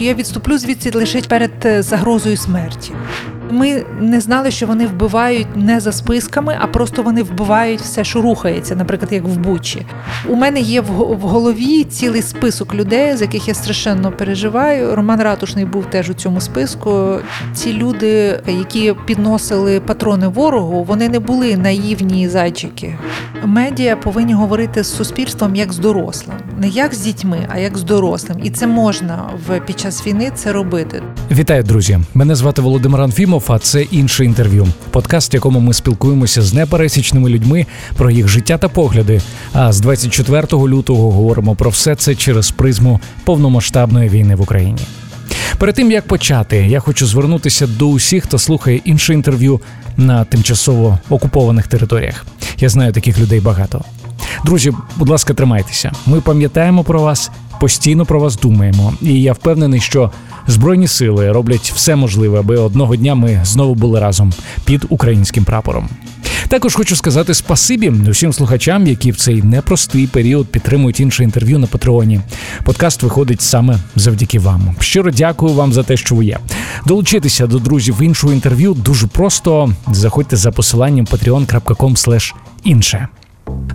Я відступлю звідси лише перед е, загрозою смерті. Ми не знали, що вони вбивають не за списками, а просто вони вбивають все, що рухається, наприклад, як в Бучі. У мене є в в голові цілий список людей, з яких я страшенно переживаю. Роман Ратушний був теж у цьому списку. Ці люди, які підносили патрони ворогу, вони не були наївні зайчики. Медіа повинні говорити з суспільством як з дорослим, не як з дітьми, а як з дорослим. І це можна в під час війни це робити. Вітаю, друзі! Мене звати Володимир Анфімов. А це інше інтерв'ю. Подкаст, в якому ми спілкуємося з непересічними людьми про їх життя та погляди. А з 24 лютого говоримо про все це через призму повномасштабної війни в Україні. Перед тим як почати, я хочу звернутися до усіх, хто слухає інше інтерв'ю на тимчасово окупованих територіях. Я знаю таких людей багато. Друзі, будь ласка, тримайтеся. Ми пам'ятаємо про вас, постійно про вас думаємо, і я впевнений, що збройні сили роблять все можливе, аби одного дня ми знову були разом під українським прапором. Також хочу сказати спасибі усім слухачам, які в цей непростий період підтримують інше інтерв'ю на Патреоні. Подкаст виходить саме завдяки вам. Щиро дякую вам за те, що ви є. Долучитися до друзів іншого інтерв'ю дуже просто. Заходьте за посиланням patreon.com інше.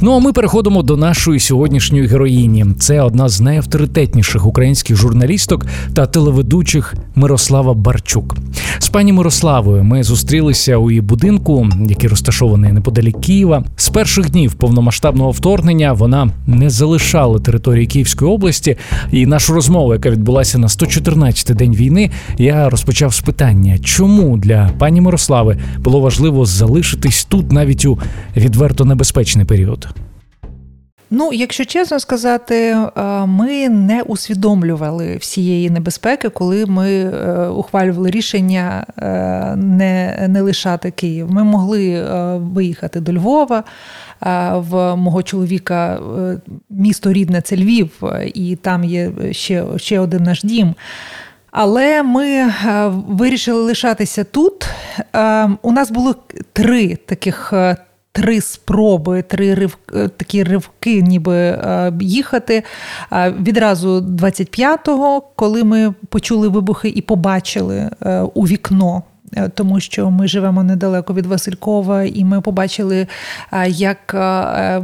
Ну а ми переходимо до нашої сьогоднішньої героїні. Це одна з найавторитетніших українських журналісток та телеведучих Мирослава Барчук. З пані Мирославою ми зустрілися у її будинку, який розташований неподалік Києва. З перших днів повномасштабного вторгнення вона не залишала території Київської області. І нашу розмову, яка відбулася на 114-й день війни, я розпочав з питання, чому для пані Мирослави було важливо залишитись тут навіть у відверто небезпечний період. Ну, якщо чесно сказати, е, ми не усвідомлювали всієї небезпеки, коли ми е, ухвалювали рішення е, не не лишати Київ. Ми могли виїхати до Львова. В мого чоловіка місто рідне це Львів, і там є ще, ще один наш дім. Але ми вирішили лишатися тут. У нас було три таких три спроби, три рив, е, такі ривки, ніби е, їхати. Відразу 25-го, коли ми почули вибухи і побачили е, у вікно тому що ми живемо недалеко від Василькова, і ми побачили, е, як е,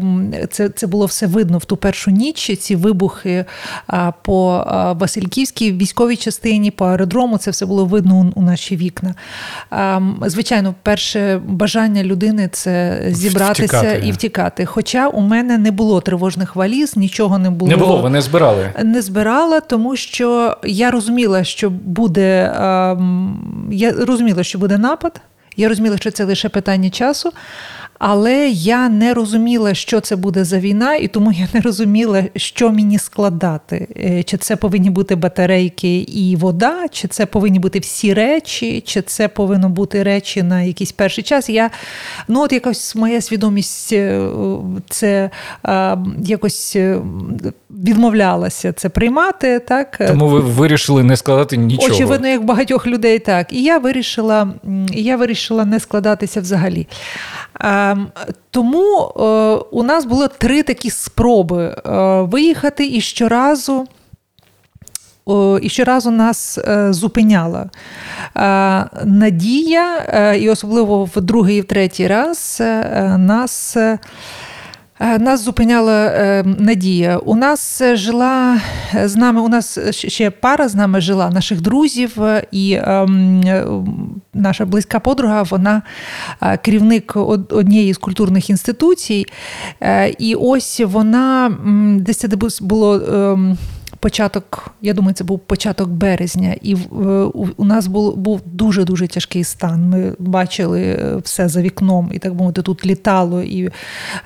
це це було все видно в ту першу ніч. Ці вибухи по Васильківській військовій частині, по аеродрому, це все було видно у наші вікна. Звичайно, перше бажання людини це зібратися втікати. і втікати. Хоча у мене не було тривожних валіз, нічого не було. Не було, ви не збирали? Не збирала, тому що я розуміла, що буде. Я розуміла розуміла, що буде напад. Я розуміла, що це лише питання часу. Але я не розуміла, що це буде за війна, і тому я не розуміла, що мені складати. Е, чи це повинні бути батарейки і вода, чи це повинні бути всі речі, чи це повинно бути речі на якийсь перший час. Я ну от якось моя свідомість е, це а, якось е, відмовлялася це приймати. Так тому ви вирішили не складати нічого. Очевидно, як багатьох людей, так і я вирішила, і я вирішила не складатися взагалі. Ем, тому е, у нас було три такі спроби е, виїхати і щоразу. І щоразу нас е, зупиняла надія, і особливо в другий і в третій раз нас нас зупиняла е, Надія. У нас жила з нами, у нас ще пара з нами жила, наших друзів, і ем, наша близька подруга, вона е, керівник однієї з культурних інституцій. І ось вона десь це було. Початок, я думаю, це був початок березня, і у нас був був дуже дуже тяжкий стан. Ми бачили е, все за вікном, і так мовити, тут літало, і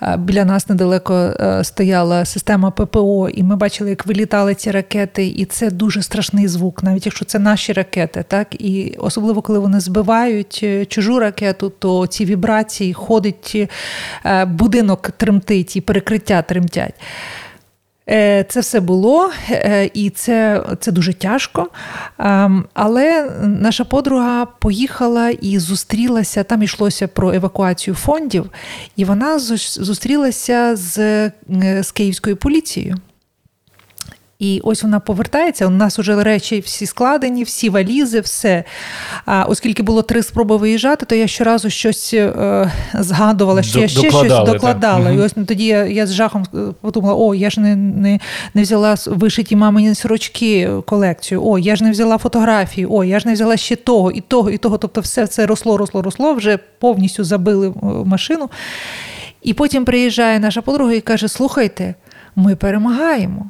е, біля нас недалеко е, стояла система ППО, і ми бачили, як вилітали ці ракети, і це дуже страшний звук, навіть якщо це наші ракети, так і особливо коли вони збивають чужу ракету, то ці вібрації ходить будинок тремтить і перекриття тремтять. Е, це все було, е, і це це дуже тяжко. Ем, але наша подруга поїхала і зустрілася. Там йшлося про евакуацію фондів, і вона зустрілася з, з київською поліцією. І ось вона повертається. У нас вже речі всі складені, всі валізи, все. А оскільки було три спроби виїжджати, то я щоразу щось е, згадувала, що Д- я ще щось докладала. Так. І ось тоді я я з жахом е, подумала: о, я ж не не, не взяла вишиті мамині сорочки колекцію, о, я ж не взяла фотографії, о, я ж не взяла ще того, і того, і того. Тобто, все це росло, росло, росло, вже повністю забили е, машину. І потім приїжджає наша подруга і каже: Слухайте, ми перемагаємо.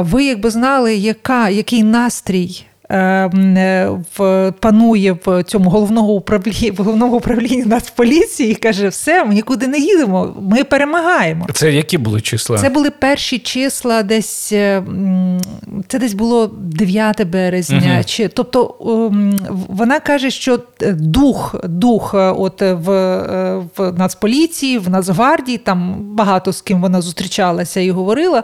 Ви якби знали, яка, який настрій Ем, е, в, панує в цьому головного управлінні в головному управлінні Нацполіції і каже: все, ми нікуди не їдемо, ми перемагаємо. Це які були числа? Це були перші числа, десь е, це десь було 9 березня. Угу. Чи тобто ем, вона каже, що дух, дух, е, от в, в Нацполіції, в Нацгвардії, там багато з ким вона зустрічалася і говорила.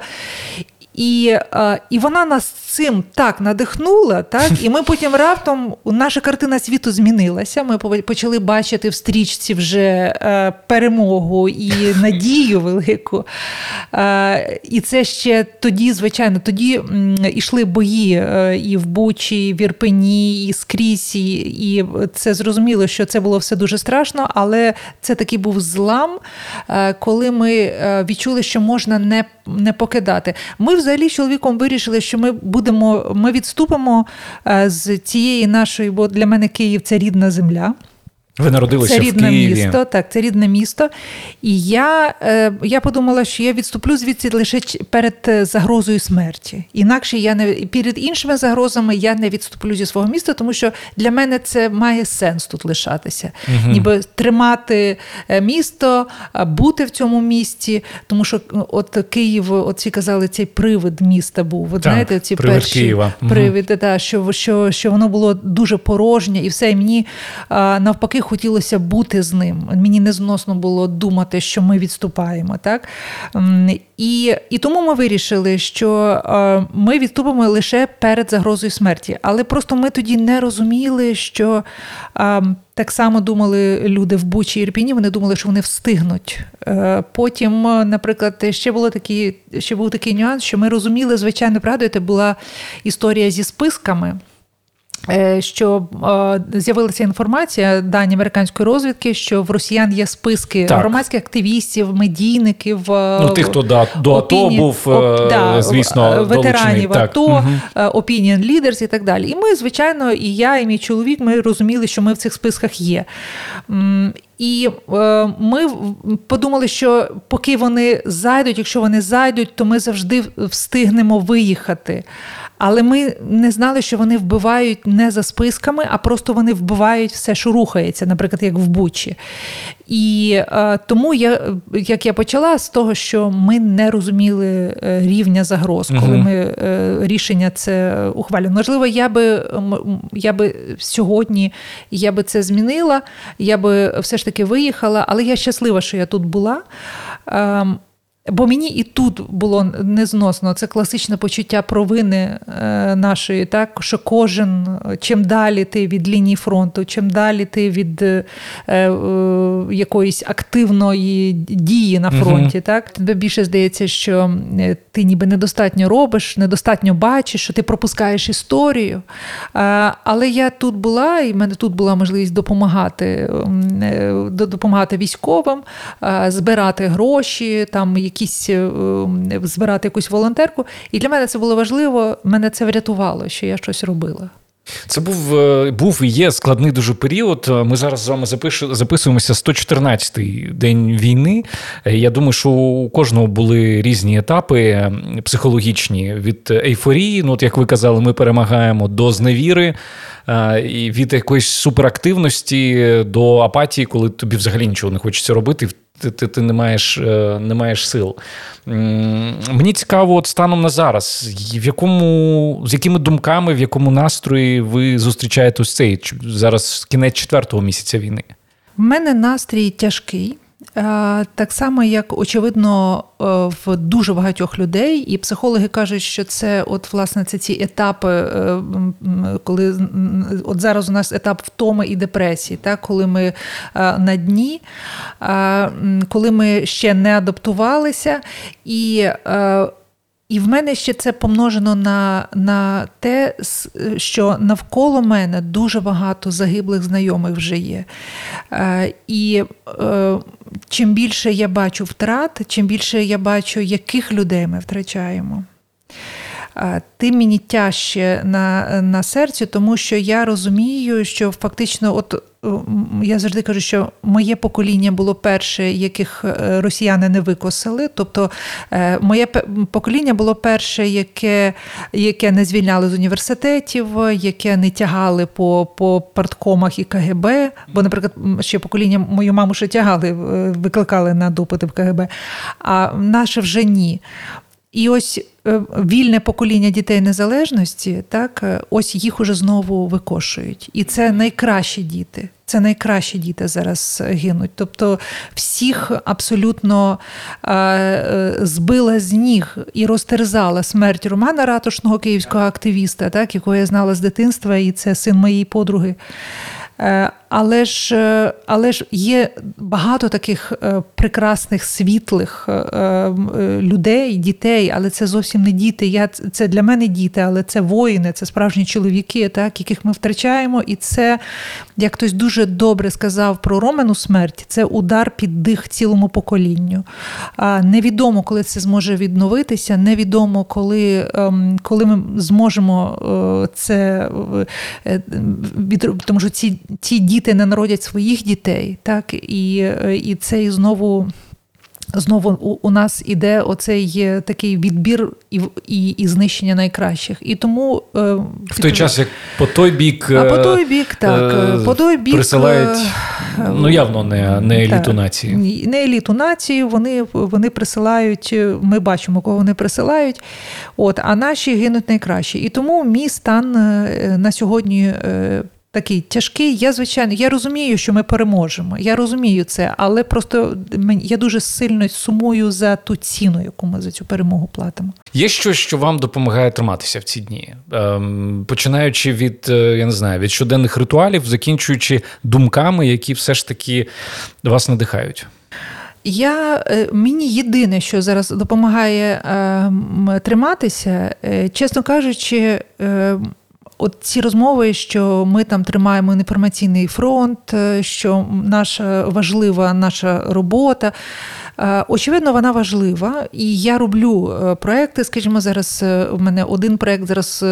І е, і вона нас цим так надихнула, так і ми потім раптом наша картина світу змінилася. Ми почали бачити в стрічці вже е, перемогу і надію велику. Е, і це ще тоді, звичайно, тоді йшли бої і в Бучі, і в Ірпені, і скрізь. І це зрозуміло, що це було все дуже страшно, але це такий був злам, коли ми відчули, що можна не не покидати. Ми взагалі з чоловіком вирішили, що ми будемо, ми відступимо е, з цієї нашої, бо для мене Київ це рідна земля. Ви народилися це рідне в Києві. місто, так, це рідне місто. І я е, я подумала, що я відступлю звідси лише перед е, загрозою смерті. Інакше я не перед іншими загрозами я не відступлю зі свого міста, тому що для мене це має сенс тут лишатися, угу. ніби тримати е, місто, бути в цьому місті. Тому що от Київ, от ці казали, цей привид міста був. Так, знаєте, ці привид перші Києва. привиди, угу. та, що, що, що воно було дуже порожнє, і все і мені навпаки хотілося бути з ним. Мені не зносно було думати, що ми відступаємо. Так? І і тому ми вирішили, що е, ми відступимо лише перед загрозою смерті. Але просто ми тоді не розуміли, що е, так само думали люди в Бучі Ірпіні, вони думали, що вони встигнуть. Е, потім, наприклад, ще було такі, ще був такий нюанс, що ми розуміли, звичайно, пригадуєте, була історія зі списками. Е, що е, з'явилася інформація дані американської розвідки, що в росіян є списки так. громадських активістів, медійників, е, ну тих, хто до, до АТО був, оп, да, звісно, ветеранів долучений. АТО, угу. opinion leaders і так далі. І ми, звичайно, і я, і мій чоловік, ми розуміли, що ми в цих списках є. І е, ми подумали, що поки вони зайдуть, якщо вони зайдуть, то ми завжди встигнемо виїхати. Але ми не знали, що вони вбивають не за списками, а просто вони вбивають все, що рухається, наприклад, як в Бучі. І е, тому я, як я почала з того, що ми не розуміли е, рівня загроз, коли ми е, рішення це ухвалюємо. Можливо, я би я би сьогодні я би це змінила, я би все ж таки виїхала, але я щаслива, що я тут була. Е, Бо мені і тут було незносно це класичне почуття провини е, нашої, так що кожен, чим далі ти від лінії фронту, чим далі ти від е, е, якоїсь активної дії на фронті, uh-huh. так тебе більше здається, що е, ти ніби недостатньо робиш, недостатньо бачиш, що ти пропускаєш історію. Е, але я тут була, і в мене тут була можливість допомагати, е, допомагати військовим, збирати гроші там якісь е, збирати якусь волонтерку. І для мене це було важливо. Мене це врятувало, що я щось робила. Це був е, був і є складний дуже період. Ми зараз з вами запишу, записуємося 114-й день війни. Е, я думаю, що у кожного були різні етапи психологічні від ейфорії. Ну, от як ви казали, ми перемагаємо до зневіри. І від якоїсь суперактивності до апатії, коли тобі взагалі нічого не хочеться робити, ти ти, ти не маєш е, не маєш сил. Мені цікаво, от станом на зараз, в якому, з якими думками, в якому настрої ви зустрічаєте ось цей зараз кінець четвертого місяця війни? У мене настрій тяжкий. Е, так само, як очевидно, е, в дуже багатьох людей, і психологи кажуть, що це от власне це ці етапи, е, коли от зараз у нас етап втоми і депресії, так, коли ми на дні, коли ми ще не адаптувалися, і І в мене ще це помножено на на те, що навколо мене дуже багато загиблих знайомих вже є. Е, І е, чим більше я бачу втрат, чим більше я бачу, яких людей ми втрачаємо. Тим мені тяжче на на серці, тому що я розумію, що фактично, от я завжди кажу, що моє покоління було перше, яких е, росіяни не викосили. Тобто е, моє покоління було перше, яке яке не звільняли з університетів, яке не тягали по по парткомах і КГБ. Бо, наприклад, ще покоління мою маму ще тягали, викликали на допити в КГБ, а наше вже ні. І ось е, вільне покоління дітей незалежності, так е, ось їх уже знову викошують. І це найкращі діти. Це найкращі діти зараз гинуть. Тобто всіх абсолютно е, збила з ніг і розтерзала смерть Романа Ратушного, київського активіста, так, якого я знала з дитинства, і це син моєї подруги. Е, але ж е, але ж є багато таких е, прекрасних світлих людей, дітей, але це зовсім не діти. Я, Це для мене діти, але це воїни, це справжні чоловіки, так, яких ми втрачаємо. І це, як хтось дуже добре сказав про Ромену смерть, це удар під дих цілому поколінню. Невідомо, коли це зможе відновитися, невідомо, коли ем, коли ми зможемо це тому що ці ці діти не народять своїх дітей, так і і це знову. Знову у, у нас іде оцей такий відбір і і, і знищення найкращих. І тому е, в той час, як по той бік а по е, той бік, так е, по той бік присилають ну явно не не еліту так, нації. Не еліту нації. Вони вони присилають. Ми бачимо, кого вони присилають. От а наші гинуть найкраще. І тому мій стан на сьогодні такий тяжкий. Я звичайно, я розумію, що ми переможемо. Я розумію це, але просто я дуже сильно сумую за ту ціну, яку ми за цю перемогу платимо. Є щось, що вам допомагає триматися в ці дні, ем, починаючи від е, я не знаю, від щоденних ритуалів, закінчуючи думками, які все ж таки вас надихають. Я е, мені єдине, що зараз допомагає е, триматися, е, чесно кажучи, е, От ці розмови, що ми там тримаємо інформаційний фронт, е, що наша важлива наша робота. Е, очевидно, вона важлива, і я роблю е, проекти. Скажімо, зараз у мене один проект зараз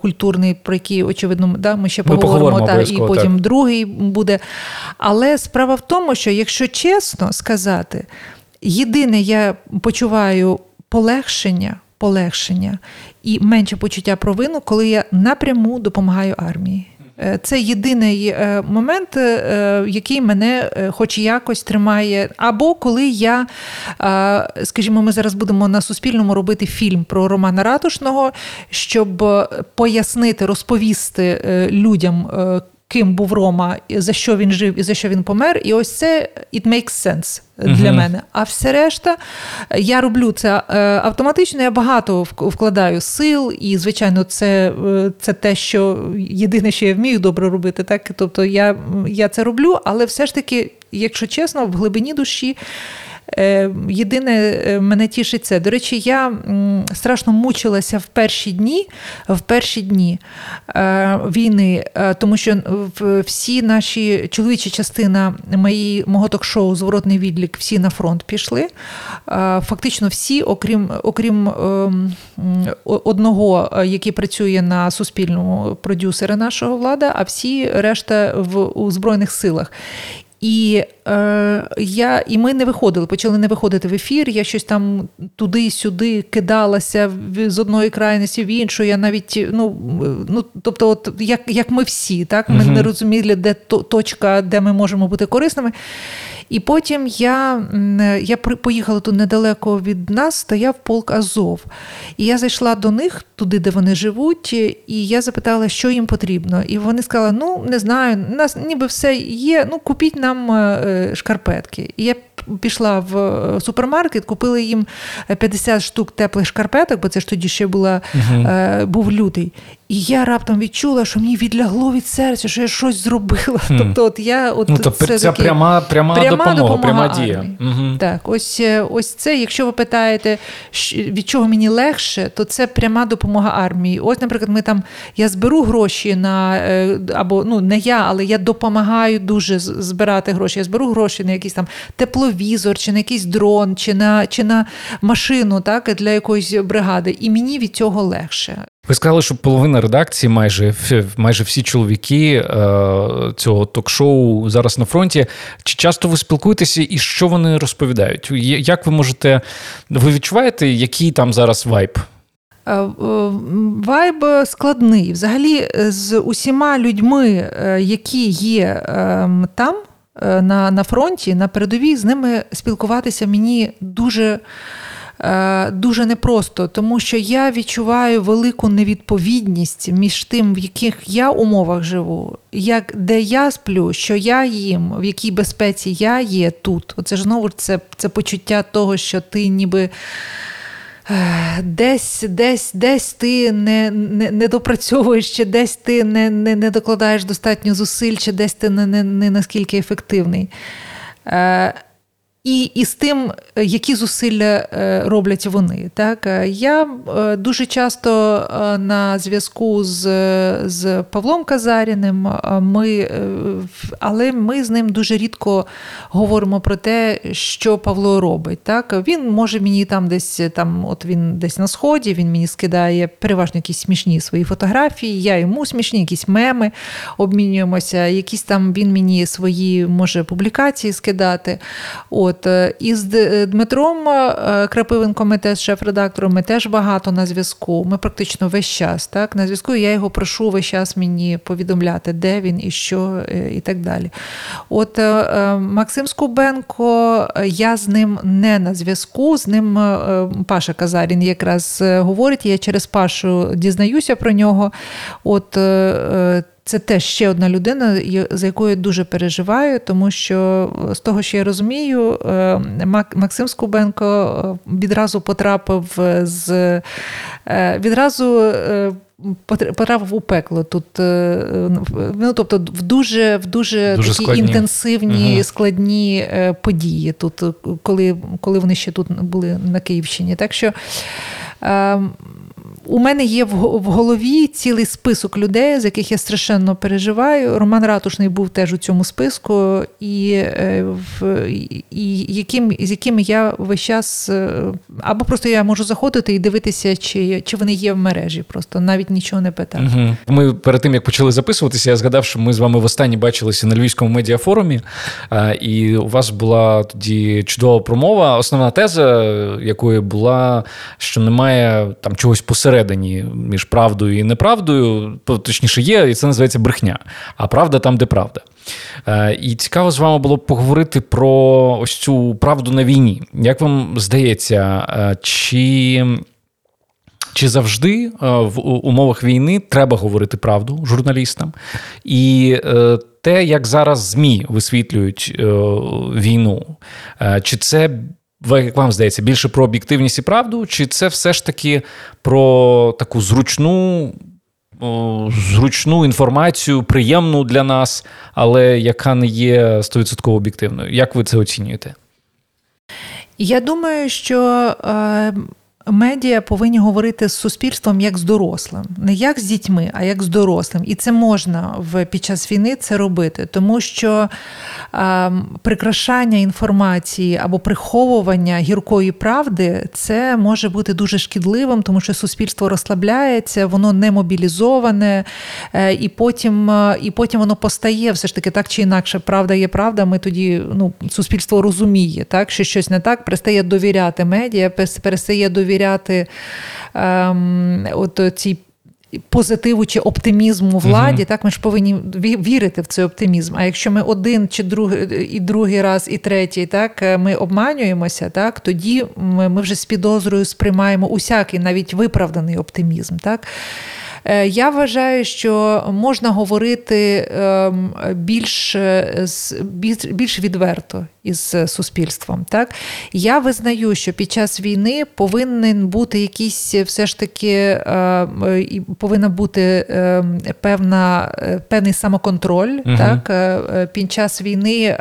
культурний, про який очевидно да, ми ще ми поговоримо, та, і потім так. другий буде. Але справа в тому, що якщо чесно сказати, єдине я почуваю полегшення полегшення і менше почуття провину, коли я напряму допомагаю армії. Е, це єдиний е, момент, е, який мене хоч якось тримає. Або коли я, скажімо, ми зараз будемо на Суспільному робити фільм про Романа Ратушного, щоб пояснити, розповісти людям, ким був Рома, за що він жив і за що він помер. І ось це it makes sense для uh мене. А все решта, я роблю це е, автоматично. Я багато вкладаю сил, і, звичайно, це е, це те, що єдине, що я вмію добре робити. Так? Тобто я, я це роблю, але все ж таки, якщо чесно, в глибині душі. Е, єдине е, мене тішить це. До речі, я страшно мучилася в перші дні в перші дні е, війни, тому що всі наші чоловічі частина моєї, мого ток-шоу Зворотний відлік, всі на фронт пішли. Фактично всі, окрім окрім одного, який працює на суспільному продюсера нашого влада, а всі решта в у Збройних силах. І е, я, і ми не виходили, почали не виходити в ефір. Я щось там туди-сюди кидалася з одної крайності в іншу. Я навіть, ну ну тобто, от як як ми всі, так ми uh не розуміли, де точка, де ми можемо бути корисними. І потім я я поїхала тут недалеко від нас, стояв полк Азов. І я зайшла до них, туди, де вони живуть, і я запитала, що їм потрібно. І вони сказали: ну, не знаю, у нас ніби все є, ну купіть нам е, шкарпетки. І я пішла в е, супермаркет, купила їм 50 штук теплих шкарпеток, бо це ж тоді ще була, uh був лютий. І я раптом відчула, що мені відлягло від серця, що я щось зробила. Mm. Тобто, от я от ну, тобто це, це таки, пряма пряма, пряма допомога, допомога пряма дія. Угу. Так, ось е, ось це, якщо ви питаєте, від чого мені легше, то це пряма допомога армії. Ось, наприклад, ми там я зберу гроші на е, або ну не я, але я допомагаю дуже збирати гроші. Я зберу гроші на якийсь там тепловізор, чи на якийсь дрон, чи на чи на машину, так для якоїсь бригади. І мені від цього легше. Ви сказали, що половина редакції, майже майже всі чоловіки е, цього ток-шоу зараз на фронті. Чи часто ви спілкуєтеся і що вони розповідають? Як ви можете ви відчуваєте, який там зараз вайб? Е, е, вайб складний. Взагалі, з усіма людьми, які є ем, там на, на фронті, на передовій, з ними спілкуватися мені дуже. Е, дуже непросто, тому що я відчуваю велику невідповідність між тим, в яких я умовах живу, як де я сплю, що я їм, в якій безпеці я є тут. Оце ж знову це, це почуття того, що ти ніби. Е, десь десь, десь ти не не, не допрацьовуєш, чи десь ти не не, не докладаєш достатньо зусиль, чи десь ти не не, не наскільки ефективний. Е, і і з тим, е, які зусилля е, роблять вони. Так? Е, я дуже часто на зв'язку з з Павлом Казаріним, ми, але ми з ним дуже рідко говоримо про те, що Павло робить. Так? Він може мені там десь там, от він десь на сході, він мені скидає переважно якісь смішні свої фотографії, я йому смішні, якісь меми обмінюємося, якісь там він мені свої може публікації скидати. От. От е, із е, Дмитром е, Крапивенком, ми теж шеф-редактором, ми теж багато на зв'язку. Ми практично весь час так на зв'язку. Я його прошу весь час мені повідомляти, де він і що, і так далі. От Максим Скубенко, я з ним не на зв'язку. З ним Паша Казарін якраз говорить. Я через Пашу дізнаюся про нього. От це теж ще одна людина, за якою я дуже переживаю, тому що з того, що я розумію, е, Максим Скубенко е, відразу потрапив з е, відразу. Потрапив у пекло тут, ну тобто в дуже в дуже, дуже такі складні. інтенсивні, угу. складні події тут, коли коли вони ще тут були на Київщині. Так що ем, у мене є в голові цілий список людей, з яких я страшенно переживаю. Роман Ратушний був теж у цьому списку, і е, в, і яким, з якими я весь час е, або просто я можу заходити і дивитися, чи чи вони є в мережі. Просто навіть нічого не питати. Угу. Ми перед тим як почали записуватися, я згадав, що ми з вами востаннє бачилися на Львівському медіафорумі, і у вас була тоді чудова промова. Основна теза, якої була, що немає там чогось посередині між правдою і неправдою, точніше, є, і це називається брехня. А правда там, де правда. Е, і цікаво з вами було поговорити про ось цю правду на війні. Як вам здається, е, чи. Чи завжди е, в умовах війни треба говорити правду журналістам? І те, як зараз ЗМІ висвітлюють війну, чи це як вам здається, більше про об'єктивність і правду, чи це все ж таки про таку зручну зручну інформацію, приємну для нас, але яка не є 100% об'єктивною? Як ви це оцінюєте? Я думаю, що. Е медіа повинні говорити з суспільством як з дорослим, не як з дітьми, а як з дорослим. І це можна в під час війни це робити, тому що а, прикрашання інформації або приховування гіркої правди це може бути дуже шкідливим, тому що суспільство розслабляється, воно не мобілізоване, е, і потім і потім воно постає все ж таки так чи інакше. Правда є правда. Ми тоді ну, суспільство розуміє, так що щось не так, перестає довіряти медіа, перестає довіряти довіряти ем, от цій позитиву чи оптимізму владі, uh так ми ж повинні вірити в цей оптимізм. А якщо ми один чи другий і другий раз, і третій, так е, ми обманюємося, так тоді ми, ми вже з підозрою сприймаємо усякий, навіть виправданий оптимізм. так. Е, я вважаю, що можна говорити ем, більш більш відверто із суспільством. Так? Я визнаю, що під час війни повинен бути якийсь все ж таки е, повинна бути ем, певна, певний самоконтроль. Угу. Так? Під час війни,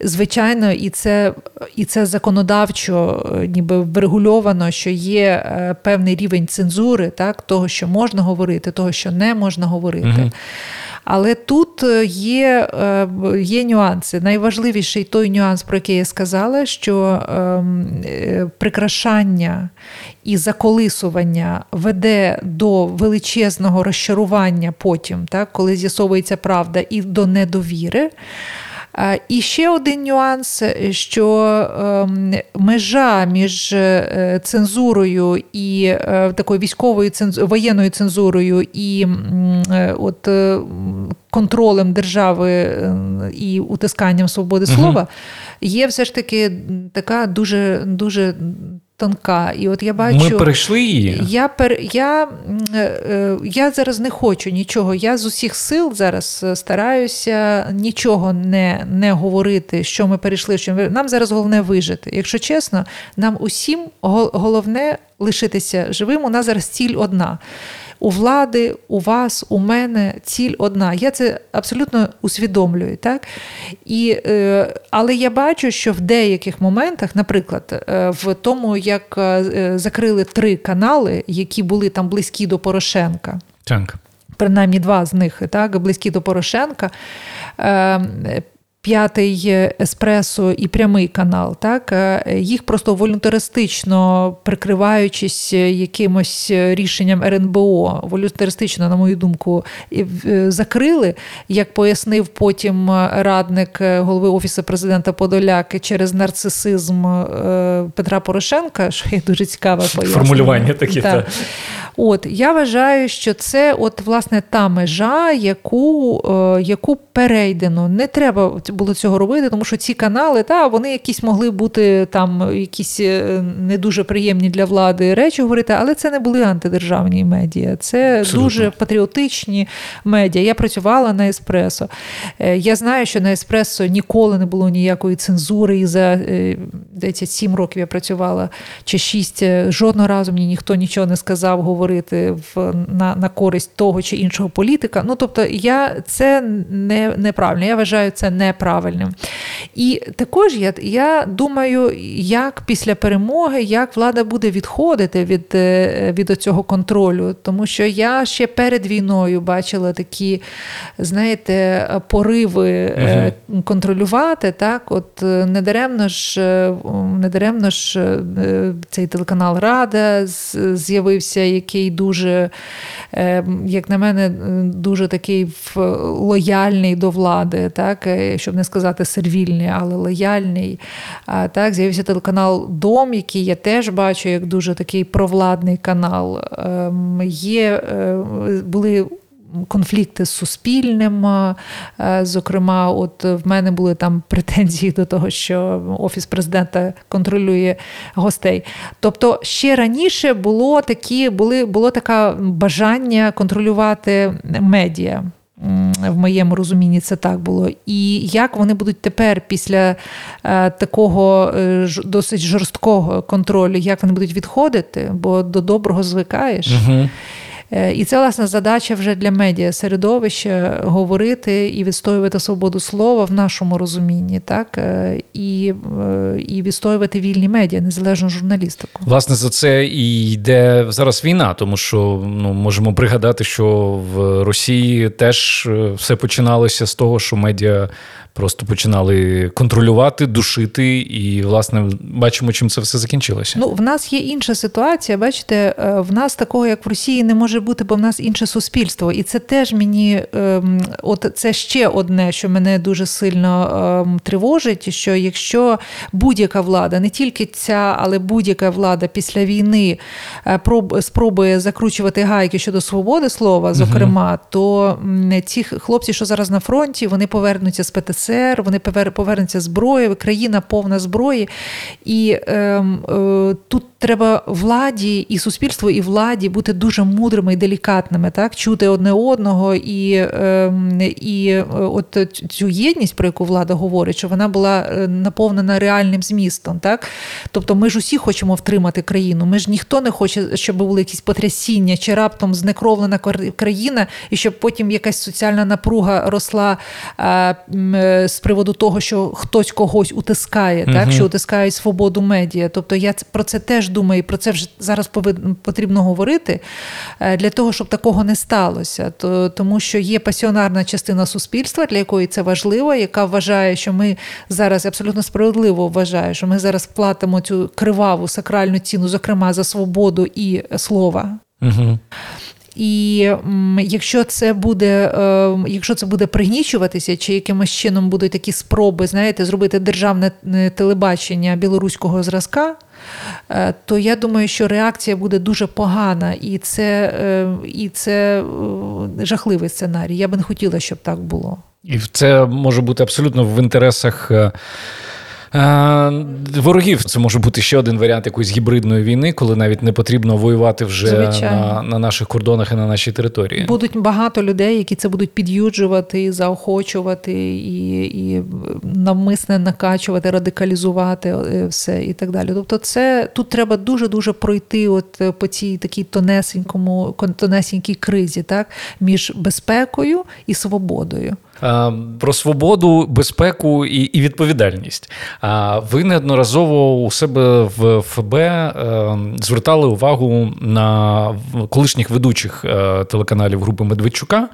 звичайно, і це і це законодавчо ніби врегульовано, що є певний рівень цензури, так? того, що можна говорити, того, що не можна говорити. Угу. Але тут е, є е, є нюанси. Найважливіший той нюанс, про який я сказала, що ем, е, прикрашання і заколисування веде до величезного розчарування потім, так, коли з'ясовується правда, і до недовіри. І ще один нюанс, що ем, межа між е, цензурою і е, такою військовою цензурою, воєнною цензурою і е, от контролем держави і утисканням свободи слова є все ж таки така дуже дуже тонка. І от я бачу, Ми перейшли її. Я пер, я, е, е, я зараз не хочу нічого. Я з усіх сил зараз е, стараюся нічого не не говорити, що ми перейшли. Що ми... Нам зараз головне вижити. Якщо чесно, нам усім головне лишитися живим. У нас зараз ціль одна у влади, у вас, у мене ціль одна. Я це абсолютно усвідомлюю. Так? І, е, Але я бачу, що в деяких моментах, наприклад, е, в тому, як е, закрили три канали, які були там близькі до Порошенка. Так. Принаймні два з них так, близькі до Порошенка п'ятий еспресо і прямий канал, так е, їх просто волюнтаристично прикриваючись якимось рішенням РНБО, волюнтаристично, на мою думку, е, закрили, як пояснив потім радник голови офісу президента Подоляки через нарцисизм е, Петра Порошенка, що є дуже цікаве пояснення. формулювання такі. Так. Та. От я вважаю, що це от власне та межа, яку яку перейдено. Не треба було цього робити, тому що ці канали, та вони якісь могли бути там якісь е, не дуже приємні для влади речі говорити, але це не були антидержавні медіа. Це Абсолютно. дуже патріотичні медіа. Я працювала на Еспресо. Е, я знаю, що на Еспресо ніколи не було ніякої цензури. І за здається, сім років я працювала чи шість. Жодного разу мені ніхто нічого не сказав. говорити в на на користь того чи іншого політика. Ну тобто, я це не неправильно. Я вважаю це неправильним. І також я я думаю, як після перемоги, як влада буде відходити від е, від цього контролю. Тому що я ще перед війною бачила такі, знаєте, пориви угу. контролювати. Так, от е, недаремно ж недаремно ж цей телеканал Рада з'явився, який дуже, як на мене, дуже такий лояльний до влади, так, щоб не сказати сервільний, але лояльний. Так, З'явився телеканал Дом, який я теж бачу як дуже такий провладний канал. Ем, є, е, були конфлікти з суспільним. Е, зокрема, от в мене були там претензії до того, що офіс президента контролює гостей. Тобто, ще раніше було такі, були, було таке бажання контролювати медіа. В моєму розумінні це так було. І як вони будуть тепер, після е, такого е, досить жорсткого контролю, як вони будуть відходити, бо до доброго звикаєш. Угу. Е, і це власне задача вже для медіа середовища говорити і відстоювати свободу слова в нашому розумінні, так е, і е, і відстоювати вільні медіа, незалежну журналістику. Власне за це і йде зараз війна, тому що ну можемо пригадати, що в Росії теж все починалося з того, що медіа просто починали контролювати, душити, і власне бачимо, чим це все закінчилося. Ну в нас є інша ситуація. Бачите, в нас такого як в Росії не може бути, бо в нас інше суспільство, і це теж мені, ем, от це ще одне, що мене дуже сильно ем, тривожить. Що якщо будь-яка влада, не тільки ця, але будь-яка влада після війни е, спробує закручувати гайки щодо свободи слова, зокрема, угу. то ці хлопці, що зараз на фронті, вони повернуться з ПТС. СРСР, вони повернуться зброєю, країна повна зброї. І ем, е, тут треба владі і суспільству, і владі бути дуже мудрими ніжними і делікатними, так чути одне одного, і ем, і от цю єдність, про яку влада говорить, що вона була наповнена реальним змістом. Так? Тобто ми ж усі хочемо втримати країну. Ми ж ніхто не хоче, щоб були якісь потрясіння чи раптом знекровлена країна, і щоб потім якась соціальна напруга росла з приводу того, що хтось когось утискає, так що утискають свободу медіа. Тобто я про це теж думаю, і про це вже зараз потрібно говорити е, для того, щоб такого не сталося. то Тому що є пасіонарна частина суспільства, для якої це важливо, яка вважає, що ми зараз абсолютно справедливо вважає, що ми зараз платимо цю криваву сакральну ціну, зокрема за свободу і слова. Угу. І якщо це буде, е, якщо це буде пригнічуватися, чи якимось чином будуть такі спроби, знаєте, зробити державне е, телебачення білоруського зразка, то я думаю, що реакція буде дуже погана, і це, і це жахливий сценарій. Я би не хотіла, щоб так було. І це може бути абсолютно в інтересах. Е, ворогів це може бути ще один варіант якоїсь гібридної війни, коли навіть не потрібно воювати вже на на наших кордонах і на нашій території. Будуть багато людей, які це будуть під'юджувати, заохочувати і і навмисне накачувати, радикалізувати е, все і так далі. Тобто, це тут треба дуже дуже пройти, от е, по цій такій тонесенькому тонесенькій кризі, так між безпекою і свободою. Про свободу, безпеку і і відповідальність. Ви неодноразово у себе в ФБ е, звертали увагу на колишніх ведучих е, телеканалів групи Медведчука.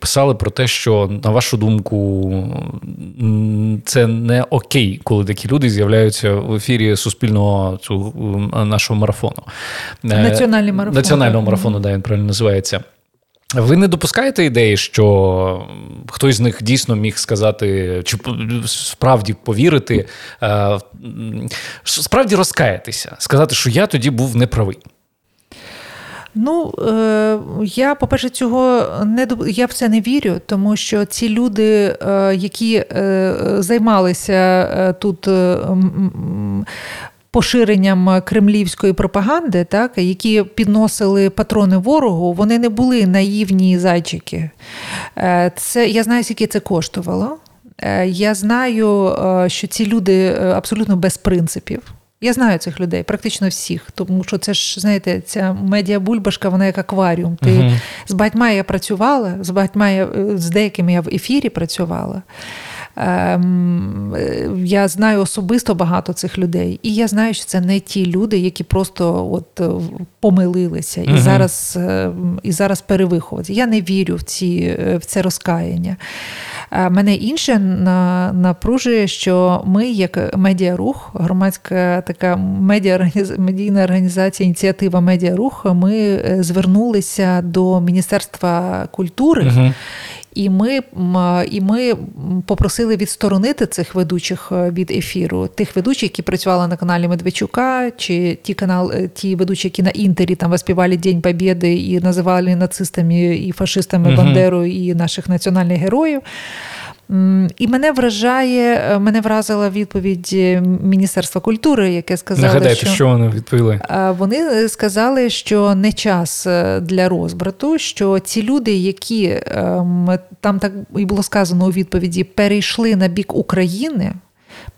Писали про те, що, на вашу думку, це не окей, коли такі люди з'являються в ефірі суспільного цього нашого марафону. Е, Національний марафон. Національного марафону, да, він правильно називається. Ви не допускаєте ідеї, що хтось з них дійсно міг сказати, чи справді повірити, е, справді розкаятися, сказати, що я тоді був неправий? Ну, е, я, по-перше, цього не я в це не вірю, тому що ці люди, е, які займалися тут поширенням кремлівської пропаганди, так, які підносили патрони ворогу, вони не були наївні зайчики. Е, це, Я знаю, скільки це коштувало. Е, я знаю, е, що ці люди абсолютно без принципів. Я знаю цих людей, практично всіх, тому що це ж, знаєте, ця медіабульбашка, вона як акваріум. Ти uh З багатьма я працювала, з багатьма я, з деякими я в ефірі працювала. Ем, я знаю особисто багато цих людей, і я знаю, що це не ті люди, які просто от е, помилилися і угу. зараз е, і зараз перевиховуються. Я не вірю в ці, е, в це розкаяння. Мене інше напружує, що ми, як медіарух, громадська така медіа, медійна організація, ініціатива Медіарух, ми звернулися до Міністерства культури. Угу. І ми і ми попросили відсторонити цих ведучих е, від ефіру, тих ведучих, які працювали на каналі Медведчука, чи ті канал, е, ті ведучі, які на інтері там виспівали День Побєди і називали нацистами і фашистами угу. Бандеру і наших національних героїв. І мене вражає, е, мене вразила відповідь е, Міністерства культури, яке сказали, Нагадайте, що, що вони відповіли. Вони сказали, що не час е, для розбрату, що ці люди, які ем, там так і було сказано у відповіді, перейшли на бік України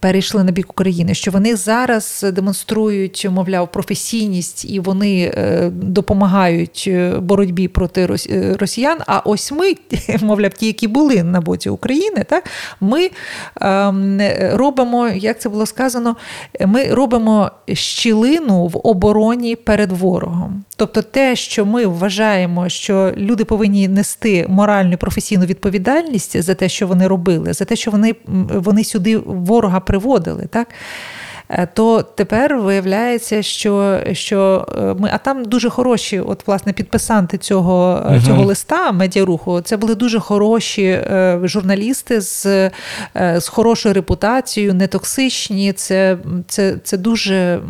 перейшли на бік України, що вони зараз демонструють, мовляв, професійність і вони е, допомагають е, боротьбі проти е, росіян. А ось ми, мовляв, ті, які були на боці України, так ми ем, робимо, як це було сказано, ми робимо щілину в обороні перед ворогом. Тобто, те, що ми вважаємо, що люди повинні нести моральну професійну відповідальність за те, що вони робили, за те, що вони вони сюди ворога приводили, так. Е, то тепер виявляється, що що е, ми, а там дуже хороші, от власне, підписанти цього uh цього листа медіаруху. Це були дуже хороші журналісти з з хорошою репутацією, нетоксичні. Це це, це дуже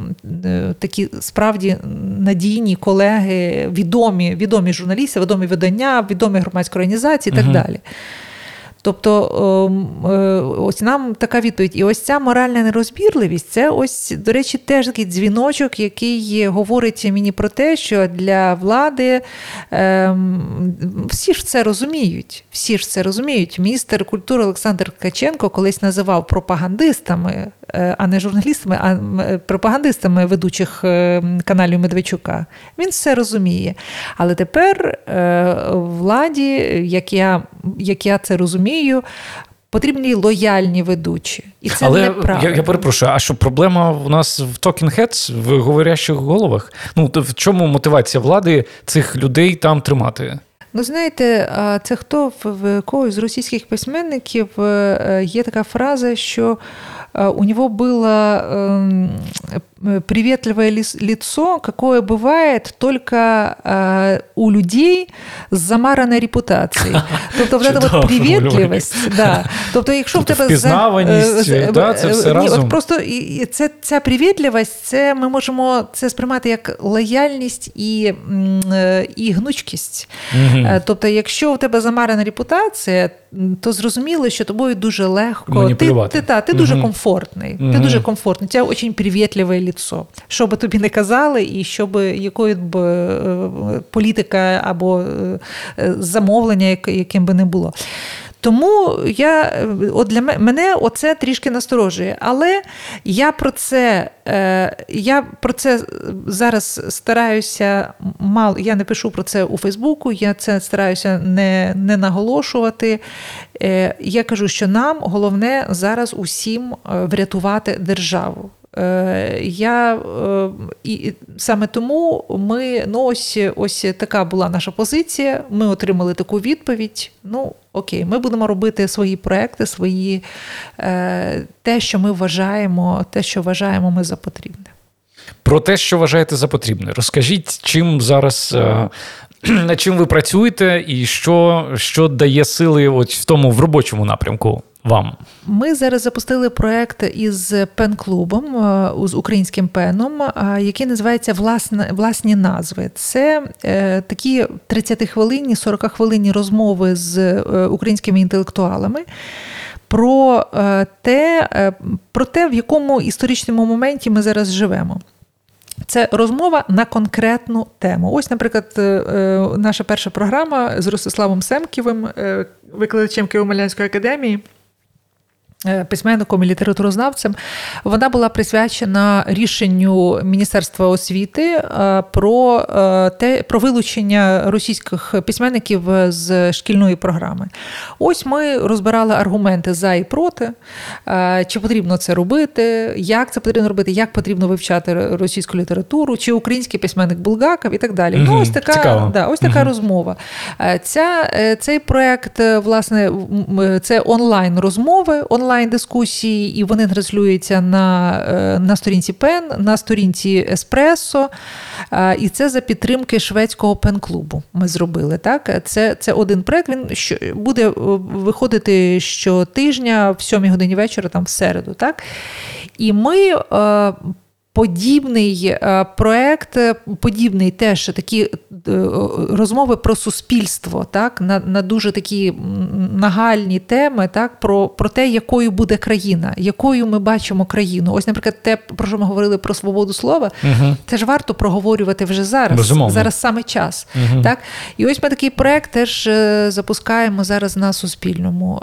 такі справді надійні колеги, відомі, відомі журналісти, відомі видання, відомі громадські організації і так далі. Тобто ем, е, ось нам така відповідь. І ось ця моральна нерозбірливість це ось, до речі, теж такий дзвіночок, який говорить мені про те, що для влади ем, всі ж це розуміють. Всі ж це розуміють. Міністр культури Олександр Ткаченко колись називав пропагандистами, е, а не журналістами, а пропагандистами ведучих каналів Медведчука. Він все розуміє. Але тепер владі, як я, як я це розумію, потрібні лояльні ведучі. І це Але неправильно. Я, я перепрошую, а що проблема у нас в talking heads, в говорящих головах? Ну, в чому мотивація влади цих людей там тримати? Ну, знаєте, це хто в когось з російських письменників е, є така фраза, що у нього було ем, приветливое лицо, какое бывает только э, у людей з замараної репутації. Тобто, вот эта вот привітливість, да. Тобто, якщо тобто, в тебе впізнаваність, е, да, це все ні, разом. От просто і це ця привітливість, це ми можемо це сприймати як лояльність і е, і гнучкість. Угу. Тобто, якщо у тебе замарана репутація, то зрозуміло, що тобою дуже легко. Ти ти, та, ти угу. дуже комфортний. Угу. Ти дуже комфортний. Це дуже привітливе лицо. Що би тобі не казали, і щоб якою б е, політика або е, замовлення, яким би не було. Тому я от для мене оце трішки насторожує. Але я про це е, я про це зараз стараюся мало. Я не пишу про це у Фейсбуку, я це стараюся не не наголошувати. Я кажу, що нам головне зараз усім врятувати державу. Е, я е, і саме тому ми ну ось ось така була наша позиція. Ми отримали таку відповідь. Ну окей, ми будемо робити свої проекти, свої е, те, що ми вважаємо, те, що вважаємо ми за потрібне. Про те, що вважаєте за потрібне, розкажіть, чим зараз над чим ви працюєте, і що що дає сили от в тому в робочому напрямку вам? Ми зараз запустили проект із пен-клубом е, з українським пеном, е, який називається власне, власні назви. Це е, такі 30-хвилинні, 40-хвилинні розмови з українськими інтелектуалами. Про те, про те, в якому історичному моменті ми зараз живемо. Це розмова на конкретну тему. Ось, наприклад, наша перша програма з Ростиславом Семківим, викладачем Києво-Малянської академії. Е, письменником і літературознавцем, вона була присвячена рішенню Міністерства освіти е, про е, те, про вилучення російських письменників з шкільної програми. Ось ми розбирали аргументи за і проти, чи потрібно це робити, як це потрібно робити, як потрібно вивчати російську літературу, чи український письменник Булгаков і так далі. Угу, ну, Ось така да, ось така угу. розмова. Ця, Цей проект, власне, це онлайн розмови. онлайн онлайн-дискусії, і вони транслюються на е, на сторінці Пен, на сторінці Еспресо. І це за підтримки шведського пен-клубу. Ми зробили. Так? Це це один проект. Він буде е, виходити щотижня в 7 годині вечора, там в середу. Так? І ми е, подібний е, проект, е, подібний теж такі е, розмови про суспільство, так, на на дуже такі нагальні теми, так, про про те, якою буде країна, якою ми бачимо країну. Ось, наприклад, те, про що ми говорили про свободу слова, угу. це ж варто проговорювати вже зараз. Безумовно. Зараз саме час. Угу. Так? І ось ми такий проект теж запускаємо зараз на Суспільному.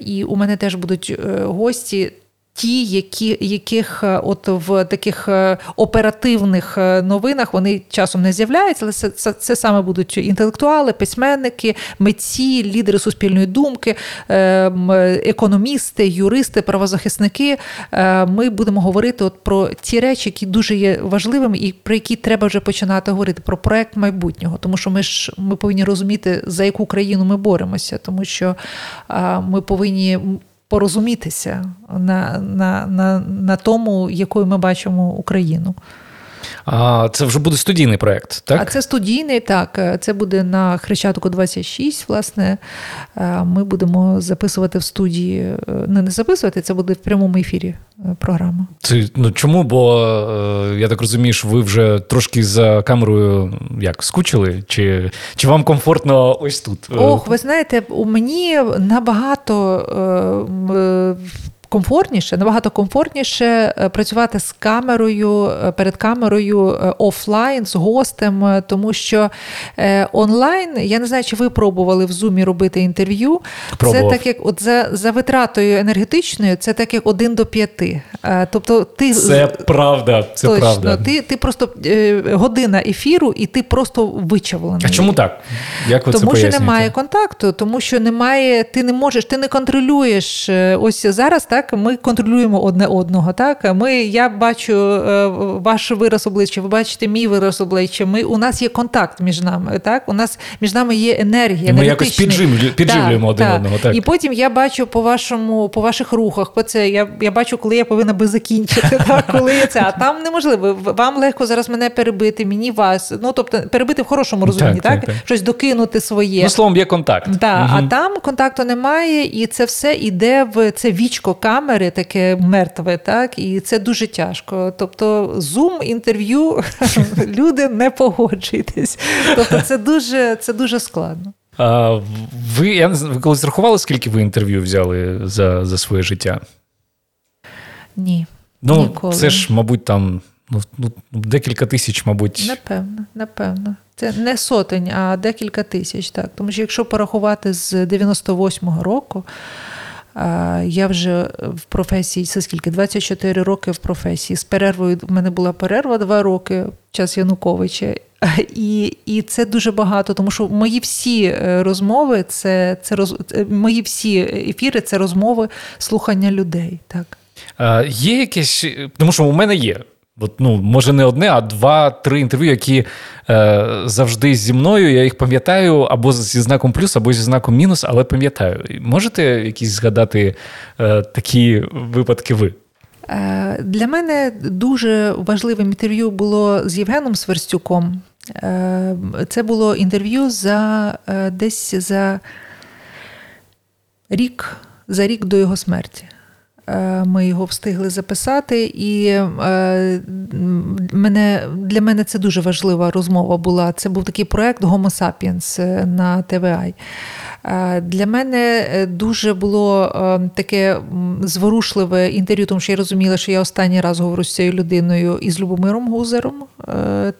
І у мене теж будуть гості ті, які, яких е, от в таких е, оперативних е, новинах вони часом не з'являються, але це, це, це саме будуть інтелектуали, письменники, митці, лідери суспільної думки, економісти, юристи, правозахисники. Ми будемо говорити от про ті речі, які дуже є важливими, і про які треба вже починати говорити про проект майбутнього, тому що ми ж ми повинні розуміти, за яку країну ми боремося, тому що ми повинні порозумітися на, на, на, на тому, якою ми бачимо Україну. А це вже буде студійний проєкт, так? А це студійний, так. Це буде на Хрещатику 26, власне. Ми будемо записувати в студії. Не не записувати, це буде в прямому ефірі програма. Це, ну Чому? Бо я так розумію, що ви вже трошки за камерою як скучили? Чи чи вам комфортно ось тут? Ох, ви знаєте, у мені набагато комфортніше, набагато комфортніше е, працювати з камерою е, перед камерою е, офлайн з гостем, тому що онлайн я не знаю, чи ви пробували в зумі робити інтерв'ю. Пробував. Це так, як от за за витратою енергетичною, це так як один до п'яти. Тобто, ти це правда. Це точно, правда. Ти ти просто година ефіру, і ти просто вичавлений. А чому так? Як ви тому це що немає контакту, тому що немає, ти не можеш, ти не контролюєш. Ось зараз так так ми контролюємо одне одного. Так, ми я бачу е, ваш вираз обличчя, ви бачите мій вираз обличчя. Ми у нас є контакт між нами. Так, у нас між нами є енергія. Ми якось підживлюємо, підживлюємо так, один так. одного. Так і потім я бачу по вашому, по ваших рухах. По це я я бачу, коли я повинна би закінчити. Так, коли я це а там неможливо. Вам легко зараз мене перебити, мені вас. Ну тобто перебити в хорошому розумінні, так, так, так? щось докинути своє. Ну, словом, є контакт. Так, угу. а там контакту немає, і це все йде в це вічко камери, таке мертве, так і це дуже тяжко. Тобто, зум інтерв'ю люди не погоджуйтесь. Тобто, це дуже це дуже складно. А, Ви я ви колись рахували, скільки ви інтерв'ю взяли за за своє життя? Ні. Ну, ніколи. це ж, мабуть, там ну, ну, декілька тисяч, мабуть. Напевно, напевно. Це не сотень, а декілька тисяч. так. Тому що якщо порахувати з 98-го року. Я вже в професії, це скільки? 24 роки в професії. З перервою в мене була перерва 2 роки, час Януковича. І і це дуже багато, тому що мої всі е, розмови, це це роз, мої всі ефіри це розмови слухання людей. Так. Є якесь, тому що у мене є От, ну, Може, не одне, а два-три інтерв'ю, які е, завжди зі мною. Я їх пам'ятаю або зі знаком плюс, або зі знаком мінус, але пам'ятаю. Можете якісь згадати е, такі випадки ви? Е, для мене дуже важливим інтерв'ю було з Євгеном Сверстюком. Е, це було інтерв'ю за е, десь за рік, за рік до його смерті. Е, ми його встигли записати, і е, мене, для мене це дуже важлива розмова була. Це був такий проект Homo sapiens е, на ТВА. Для мене дуже було таке зворушливе інтерв'ю, тому що я розуміла, що я останній раз говорю з цією людиною і з Любомиром Гузером.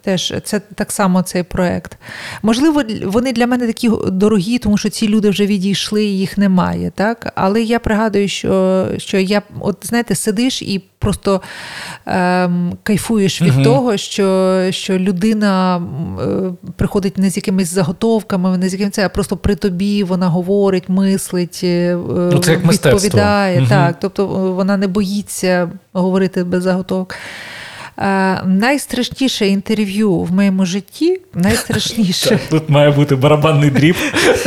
Теж це так само цей проект. Можливо, вони для мене такі дорогі, тому що ці люди вже відійшли, і їх немає. Так? Але я пригадую, що, що я от знаєте, сидиш і просто ем, кайфуєш від угу. того, що що людина е, приходить не з якимись заготовками, не з якимось, а просто при тобі вона говорить, мислить, е, ну, це як відповідає. Угу. Так, Тобто вона не боїться говорити без заготовок. Е, найстрашніше інтерв'ю в моєму житті. Найстрашніше. Тут має бути барабанний дріб.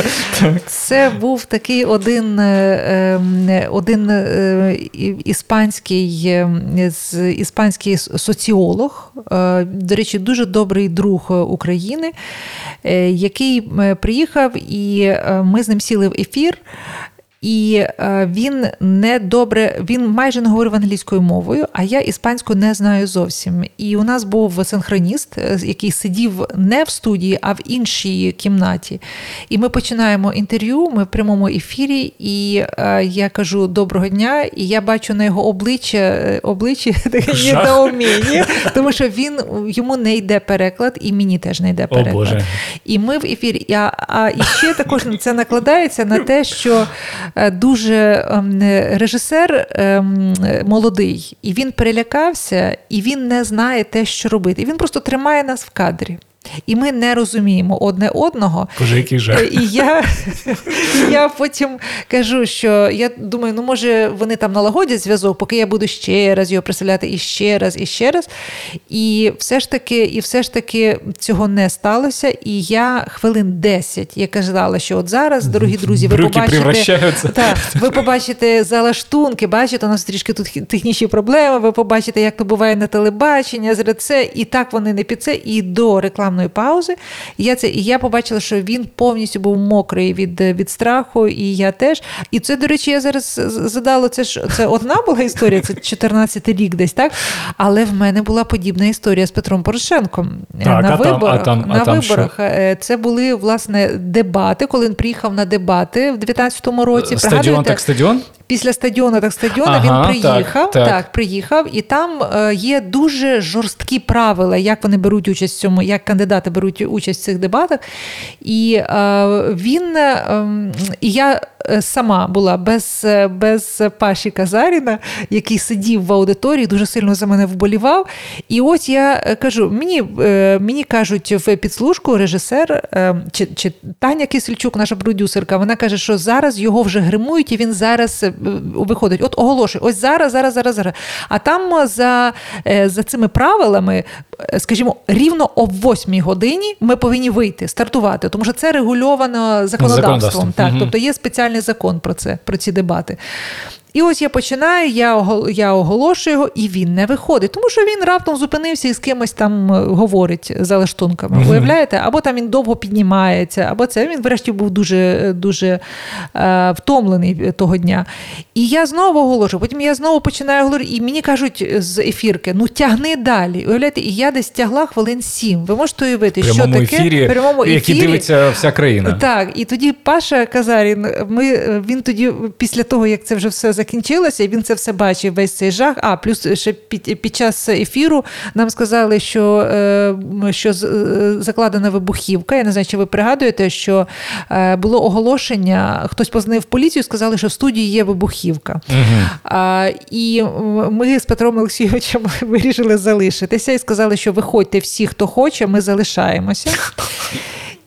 Це був такий один е, ем, один е, іспанський іспанський соціолог, до речі, дуже добрий друг України, який приїхав, і ми з ним сіли в ефір. І е, він не добре, він майже не говорив англійською мовою, а я іспанську не знаю зовсім. І у нас був синхроніст, е, який сидів не в студії, а в іншій кімнаті. І ми починаємо інтерв'ю. Ми в прямому ефірі, і е, я кажу доброго дня, і я бачу на його обличчя обличчя таке недоуміння, тому що він йому не йде переклад, і мені теж не йде переклад. О, Боже. І ми в ефірі. А, а і ще також це накладається на те, що. Е, дуже ем, режисер ем, молодий, і він перелякався, і він не знає те, що робити. І він просто тримає нас в кадрі. І ми не розуміємо одне одного. Боже, який жах. І я і я потім кажу, що я думаю, ну може вони там налагодять зв'язок, поки я буду ще раз його представляти і ще раз, і ще раз. І все ж таки, і все ж таки цього не сталося. І я хвилин 10 я казала, що от зараз, дорогі друзі, ви Брюки побачите та, ви побачите залаштунки, бачите, у нас трішки тут технічні проблеми. Ви побачите, як то буває на телебачення, це, і так вони не під це, і до рекламної паузи. І я це і я побачила, що він повністю був мокрий від від страху, і я теж. І це, до речі, я зараз задала це ж це одна була історія, це 14 рік десь так. Але в мене була подібна історія з Петром Порошенком так, на а виборах. Там, а там, на а там виборах що? Е, це були власне дебати, коли він приїхав на дебати в 19-му році. Стадіон так стадіон? Після стадіону так стадіону ага, він приїхав. Так, так. приїхав, і там е, є дуже жорсткі правила, як вони беруть участь в цьому, як кандидати беруть участь в цих дебатах. І е, він е, і я сама була без без Паші Казаріна, який сидів в аудиторії, дуже сильно за мене вболівав. І ось я кажу: мені мені кажуть в підслужку режисер чи, чи Таня Кисельчук, наша продюсерка, вона каже, що зараз його вже гримують, і він зараз виходить. От оголошує, ось зараз, зараз, зараз, зараз. А там за за цими правилами, скажімо, рівно о 8 годині ми повинні вийти, стартувати, тому що це регульовано законодавством. Так, угу. тобто є спеціальний закон про це, про ці дебати. І ось я починаю, я я оголошую його, і він не виходить, тому що він раптом зупинився і з кимось там е, говорить за лаштунками. Mm-hmm. Уявляєте? Або там він довго піднімається, або це він, врешті, був дуже дуже е, втомлений того дня. І я знову оголошую, потім я знову починаю говорити, і мені кажуть з ефірки: ну тягни далі. Уявляєте, і я десь тягла хвилин сім. Ви можете уявити, що таке ефірі, прямому ефірі, який дивиться вся країна. Так, і тоді Паша Казарін, ми він тоді, після того, як це вже все закінчилося, і він це все бачив, весь цей жах. А плюс ще під під час ефіру нам сказали, що е, що е, закладена вибухівка. Я не знаю, чи ви пригадуєте, що е, було оголошення, хтось позвонив поліцію, сказали, що в студії є вибухівка. Угу. А, І ми з Петром Олексійовичем вирішили залишитися і сказали, що виходьте всі, хто хоче, ми залишаємося.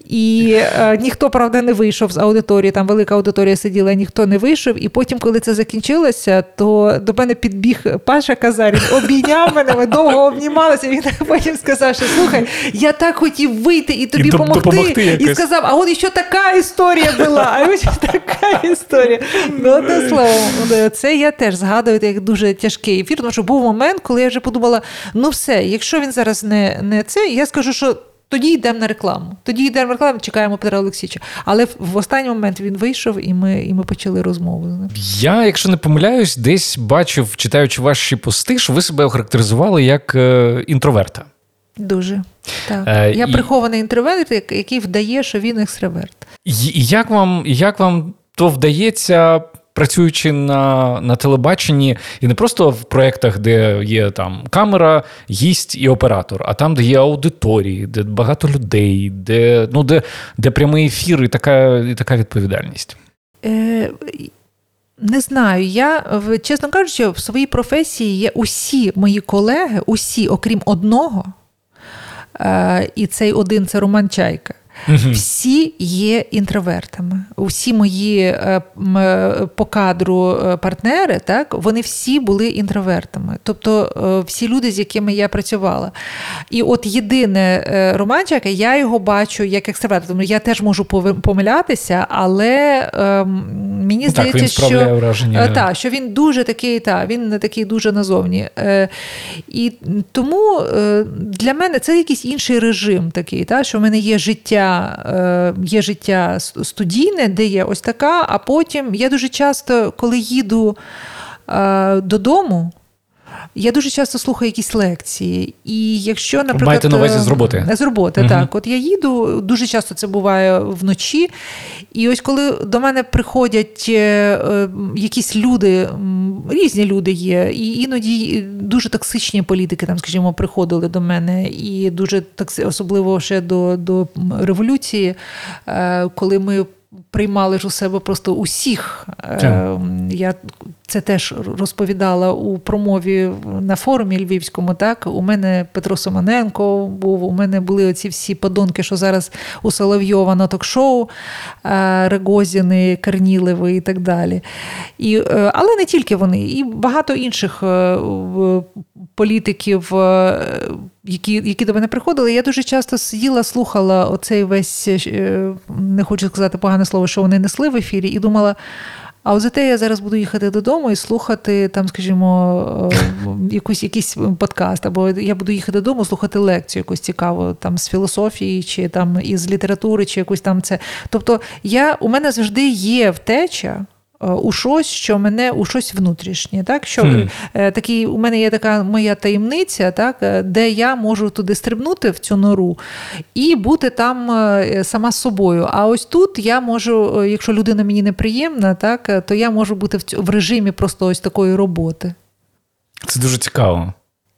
І е, ніхто, правда, не вийшов з аудиторії, там велика аудиторія сиділа, ніхто не вийшов. І потім, коли це закінчилося, то до мене підбіг Паша Казарін, обійняв мене, ми довго обнімалися. Він потім сказав, що слухай, я так хотів вийти і тобі допомогти. І сказав, а от ще така історія була, а ось така історія. Ну, одне слово, це я теж згадую як дуже тяжкий ефір, тому що був момент, коли я вже подумала: ну все, якщо він зараз не, не це, я скажу, що. Тоді йдемо на рекламу. Тоді йдемо на рекламу, чекаємо Петра Олексійовича. Але в останній момент він вийшов, і ми і ми почали розмову. Я, якщо не помиляюсь, десь бачив, читаючи ваші пости, що ви себе охарактеризували як е, інтроверта. Дуже так. Е, Я і... прихований інтроверт, який вдає, що він екстраверт. І Як вам, Як вам то вдається? Працюючи на на телебаченні, і не просто в проєктах, де є там камера, гість і оператор, а там, де є аудиторії, де багато людей, де ну, де, де прямий ефір і така, і така відповідальність. Е, Не знаю. Я, чесно кажучи, в своїй професії є усі мої колеги, усі, окрім одного. Е, І цей один це Роман Чайка. Угу. Всі є інтровертами. Усі мої е, е, по кадру е, партнери, так вони всі були інтровертами. Тобто всі люди, з якими я працювала. І от єдине Романчака, я його бачу як екстраверт. Тому я теж можу помилятися, але ем, мені здається, так, він що враження. Та, що він дуже такий, та, він такий дуже назовні. І тому для мене це якийсь інший режим такий, та, що в мене є життя. Е, є життя студійне, де є ось така, а потім я дуже часто, коли їду е, додому. Я дуже часто слухаю якісь лекції. І якщо, наприклад, Маєте на увазі з роботи? З роботи, угу. так. От я їду, дуже часто це буває вночі. І ось коли до мене приходять е, якісь люди, різні люди є, і іноді дуже токсичні політики, там, скажімо, приходили до мене, і дуже особливо ще до, до революції, е, коли ми приймали ж у себе просто усіх. Е, я це теж розповідала у промові на форумі Львівському. Так, у мене Петро Симоненко був, у мене були оці всі подонки, що зараз у Соловйова на ток-шоу, е, Регозіни, Корнілеви і так далі. І, е, Але не тільки вони, і багато інших політиків які які до мене приходили, я дуже часто сиділа, слухала оцей весь, е, не хочу сказати погане слово, що вони несли в ефірі, і думала. А от зате я зараз буду їхати додому і слухати там, скажімо, е, якусь якийсь подкаст, або я буду їхати додому, слухати лекцію якусь цікаву там з філософії, чи там із літератури, чи якусь там це. Тобто, я у мене завжди є втеча. Е, у щось, що мене у щось внутрішнє. Так? Що mm. такий, У мене є така моя таємниця, так? Е, де я можу туди стрибнути в цю нору і бути там сама з собою. А ось тут я можу, якщо людина мені неприємна, так, то я можу бути в, в режимі просто ось такої роботи. Це дуже цікаво.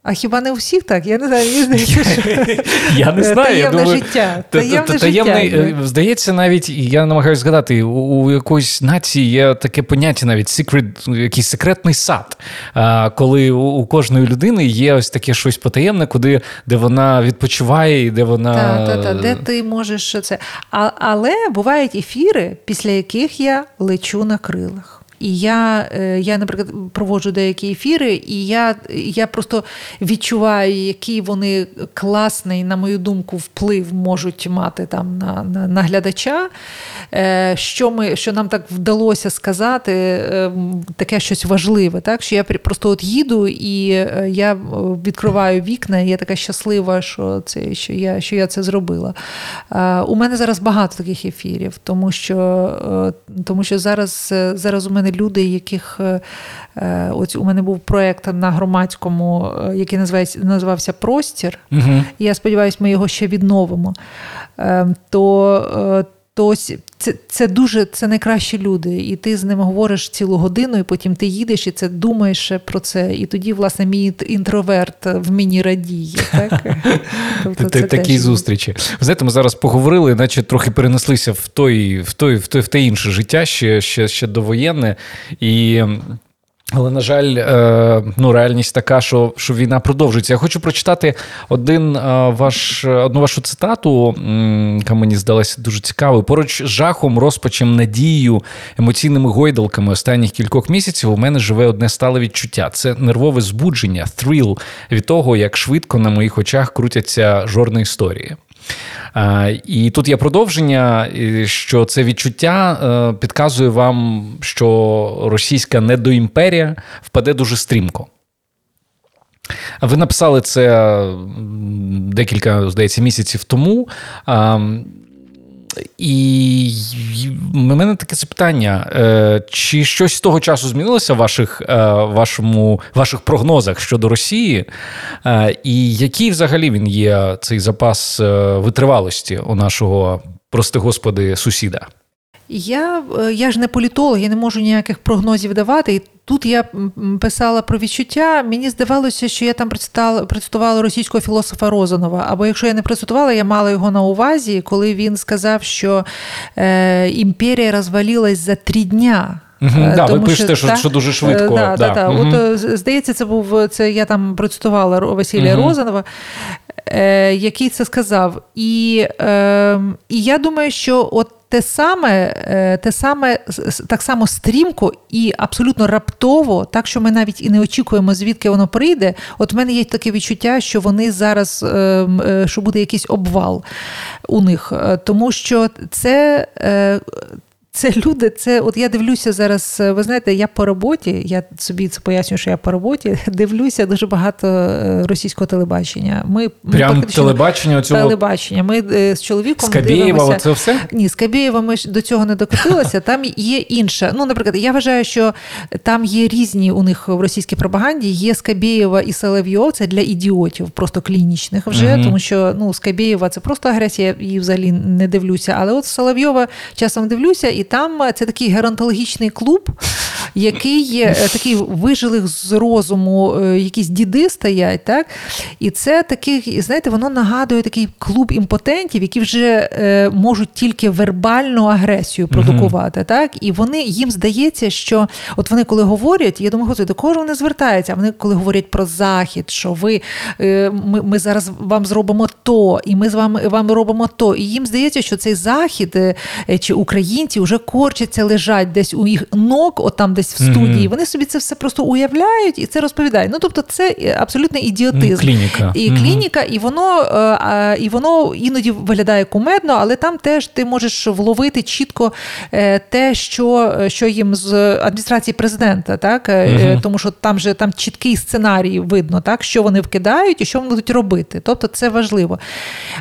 А хіба не у всіх так? Я не знаю, що я не знаю. Таємне я життя. Таємне таємний, життя. Здається, навіть я намагаюся згадати, у, у якоїсь нації є таке поняття, навіть secret, якийсь секретний сад, а, коли у, у кожної людини є ось таке щось потаємне, куди де вона відпочиває і де вона. Так, так, так, де ти можеш це. А, Але бувають ефіри, після яких я лечу на крилах. І я, е, я, наприклад, проводжу деякі ефіри, і я я просто відчуваю, який вони класний, на мою думку, вплив можуть мати там на на, на глядача. Е, що ми, що нам так вдалося сказати, е, таке щось важливе. Так? Що я просто от їду і я відкриваю вікна, і я така щаслива, що це що я що я це зробила. У мене зараз багато таких ефірів, тому що тому що зараз, зараз у мене мене люди, яких е, е, ось у мене був проєкт на громадському, е, який називається називався Простір. Угу. І я сподіваюся, ми його ще відновимо. То то це це дуже це найкращі люди, і ти з ними говориш цілу годину, і потім ти їдеш і це думаєш про це. І тоді, власне, мій інтроверт в мені радіє. Так? Тобто це Такі теж... зустрічі. Знаєте, ми зараз поговорили, наче трохи перенеслися в той, в той, в той, в те інше життя, ще ще, ще довоєнне. І але, на жаль, е, ну, реальність така, що що війна продовжується. Я хочу прочитати один е, ваш, одну вашу цитату, яка мені здалася дуже цікавою. Поруч з жахом, розпачем, надією, емоційними гойдалками останніх кількох місяців у мене живе одне стале відчуття. Це нервове збудження, thrill від того, як швидко на моїх очах крутяться жорни історії. І тут є продовження, що це відчуття е, підказує вам, що російська недоімперія впаде дуже стрімко. Ви написали це декілька, здається, місяців тому. І в мене таке запитання: е, чи щось з того часу змінилося в ваших е, вашому, ваших прогнозах щодо Росії? Е, і який взагалі він є цей запас витривалості у нашого, прости господи, сусіда? Я я ж не політолог, я не можу ніяких прогнозів давати. Тут я писала про відчуття. Мені здавалося, що я там процитувала російського філософа Розанова. Або якщо я не процитувала, я мала його на увазі, коли він сказав, що е, імперія розвалилась за три дня. Угу, да, Ви пишете, що, та, що дуже швидко. Да, да. Да, угу. От, е, Здається, це був це. Я там процитувала Василія угу. Розанова, е, який це сказав. І, е, І я думаю, що от те саме, е, те саме так само стрімко і абсолютно раптово, так що ми навіть і не очікуємо, звідки воно прийде. От в мене є таке відчуття, що вони зараз е, е, що буде якийсь обвал у них, тому що це це люди, це от я дивлюся зараз. Ви знаєте, я по роботі, я собі це пояснюю, що я по роботі дивлюся дуже багато е, російського телебачення. Ми Прям телебачення цього... телебачення. Ми е, з чоловіком Скабєєва, оце все? Ні, Скабєєва ми до цього не докотилися. Там є інша. Ну, наприклад, я вважаю, що там є різні у них в російській пропаганді. Є Скабєєва і Соловйов, це для ідіотів, просто клінічних вже, угу. тому що ну Скабєєва це просто агресія, я її взагалі не дивлюся. Але от Соловйова часом дивлюся і там це такий геронтологічний клуб, який такий вижилих з розуму, якісь діди стоять, так? І це такий, знаєте, воно нагадує такий клуб імпотентів, які вже можуть тільки вербальну агресію продукувати. Mm-hmm. так? І вони їм здається, що от вони коли говорять, я думаю, до кого вони звертаються? А вони коли говорять про захід, що ви ми, ми зараз вам зробимо то, і ми з вами вам робимо то. І їм здається, що цей захід чи українці вже корчаться, лежать десь у їх ног, от там десь в студії. Mm-hmm. Вони собі це все просто уявляють і це розповідають. Ну тобто, це абсолютно ідіотизм. Клініка. І mm-hmm. клініка, і воно і воно іноді виглядає кумедно, але там теж ти можеш вловити чітко е, те, що що їм з адміністрації президента, так mm-hmm. тому що там же там чіткий сценарій видно, так що вони вкидають і що вони будуть робити. Тобто це важливо.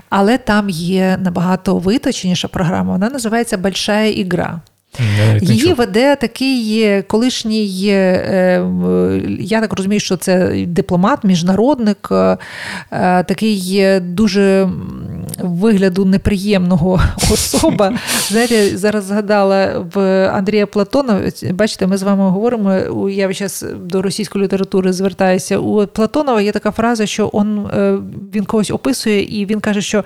Але там є набагато виточеніша програма. Вона називається Большая ігра. Її веде такий колишній, е, я так розумію, що це дипломат, міжнародник, е, такий дуже вигляду неприємного особа. Знаєте, зараз згадала в Андрія Платона. Бачите, ми з вами говоримо. Я зараз до російської літератури звертаюся. У Платонова є така фраза, що он, е, він когось описує, і він каже, що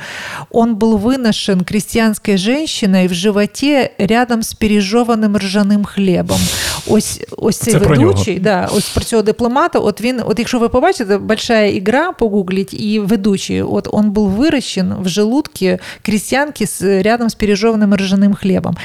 он був виношен крістянською жінкою в животі рядом з пережованим ржаним хлібом. Ось ось цей Це ведучий, да, ось про цього дипломата. От він, от якщо ви побачите, большая ігра, погугліть, і ведучий, от он був вирощен в желудке крестьянки рядом з пережованим ржаним хлібом.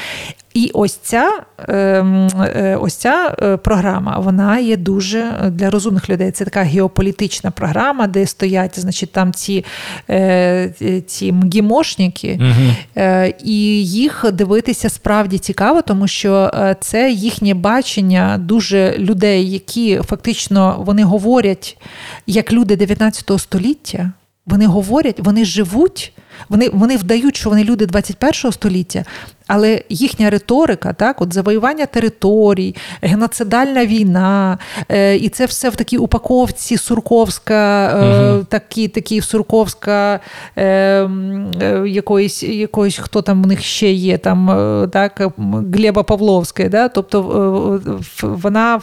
І ось ця е, ось ця е, програма вона є дуже для розумних людей. Це така геополітична програма, де стоять, значить, там ці е, ці мгімошники, угу. і їх дивитися справді цікаво, тому що це їхнє бачення дуже людей, які фактично вони говорять як люди 19 століття. Вони говорять, вони живуть, вони вони вдають, що вони люди 21 століття, але їхня риторика, так, от завоювання територій, геноцидальна війна, е, і це все в такій упаковці Сурковська, е, угу. такі, такі Сурковська е, е, якоїсь, якоїсь, хто там в них ще є, там, е, так, Глеба Павловська, да, тобто е, вона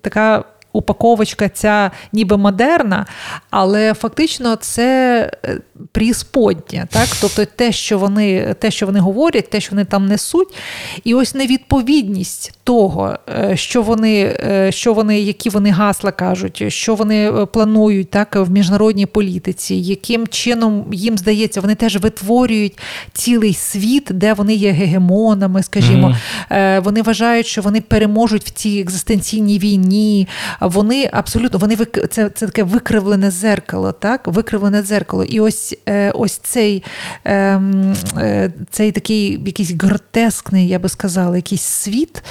така упаковочка ця ніби модерна, але фактично це е, прісподня, так? Тобто те, що вони те, що вони говорять, те, що вони там несуть, і ось невідповідність того, е, що вони, е, що вони, які вони гасла кажуть, що вони планують так, в міжнародній політиці, яким чином їм здається, вони теж витворюють цілий світ, де вони є гегемонами, скажімо, mm-hmm. вони вважають, що вони переможуть в цій екзистенційній війні вони абсолютно вони це, це таке викривлене зеркало, так? Викривлене зеркало. І ось е, ось цей ем, е, цей такий якийсь гротескний, я би сказала, якийсь світ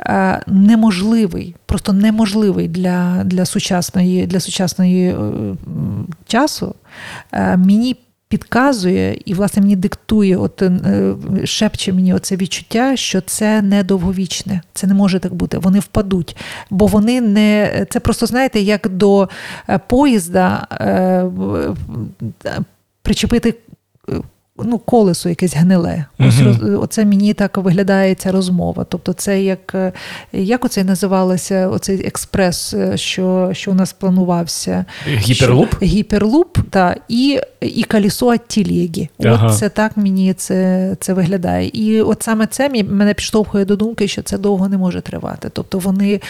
е, неможливий, просто неможливий для для сучасної для сучасної часу. Мені підказує і, власне, мені диктує, от е, шепче мені оце відчуття, що це не довговічне, це не може так бути. Вони впадуть, бо вони не це просто знаєте, як до е, поїзда е, причепити ну, колесо якесь гниле. Ось uh оце мені так виглядає ця розмова. Тобто, це як е, як оце називалося, оцей експрес, е, що що у нас планувався? Гіперлуп? Що, гіперлуп, так, і і колесо тілєгі. Ага. От це так мені це це виглядає. І от саме це мене підштовхує до думки, що це довго не може тривати. Тобто вони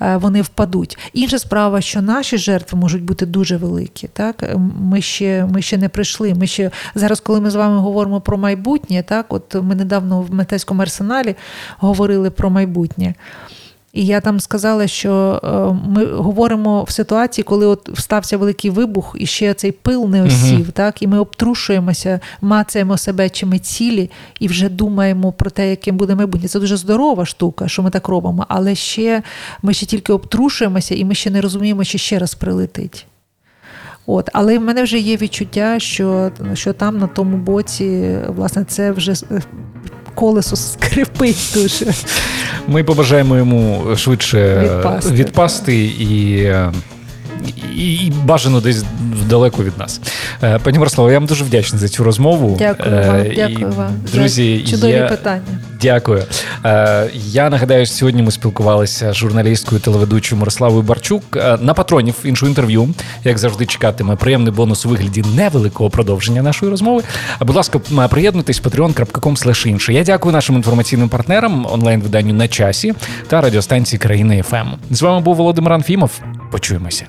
е, вони впадуть. Інша справа, що наші жертви можуть бути дуже великі. Так? Ми ще ми ще не прийшли. Ми ще Зараз, коли ми з вами говоримо про майбутнє, так, от ми недавно в мистецькому арсеналі говорили про майбутнє. І я там сказала, що е, ми говоримо в ситуації, коли от встався великий вибух, і ще цей пил не осів, uh так, і ми обтрушуємося, мацаємо себе, чи ми цілі, і вже думаємо про те, яким буде майбутнє. Це дуже здорова штука, що ми так робимо, але ще ми ще тільки обтрушуємося, і ми ще не розуміємо, чи ще раз прилетить. От, Але в мене вже є відчуття, що що там на тому боці, власне, це вже колесо скрипить дуже. Ми побажаємо йому швидше відпасти, відпасти і. І, і бажано десь далеко від нас. Е, пані Мирослава, я вам дуже вдячний за цю розмову. Дякую Е, вам. і, Дякую вам. Друзі, чудові є... питання. Дякую. Е, Я нагадаю, що сьогодні ми спілкувалися з журналісткою телеведучою Мирославою Барчук Е, на патронів іншу інтерв'ю. Як завжди, чекатиме приємний бонус у вигляді невеликого продовження нашої розмови. Будь ласка, приєднуйтесь patreon.com інше. Я дякую нашим інформаційним партнерам, онлайн-виданню на часі та радіостанції країни ФМ. З вами був Володимир Анфімов. Почуємося.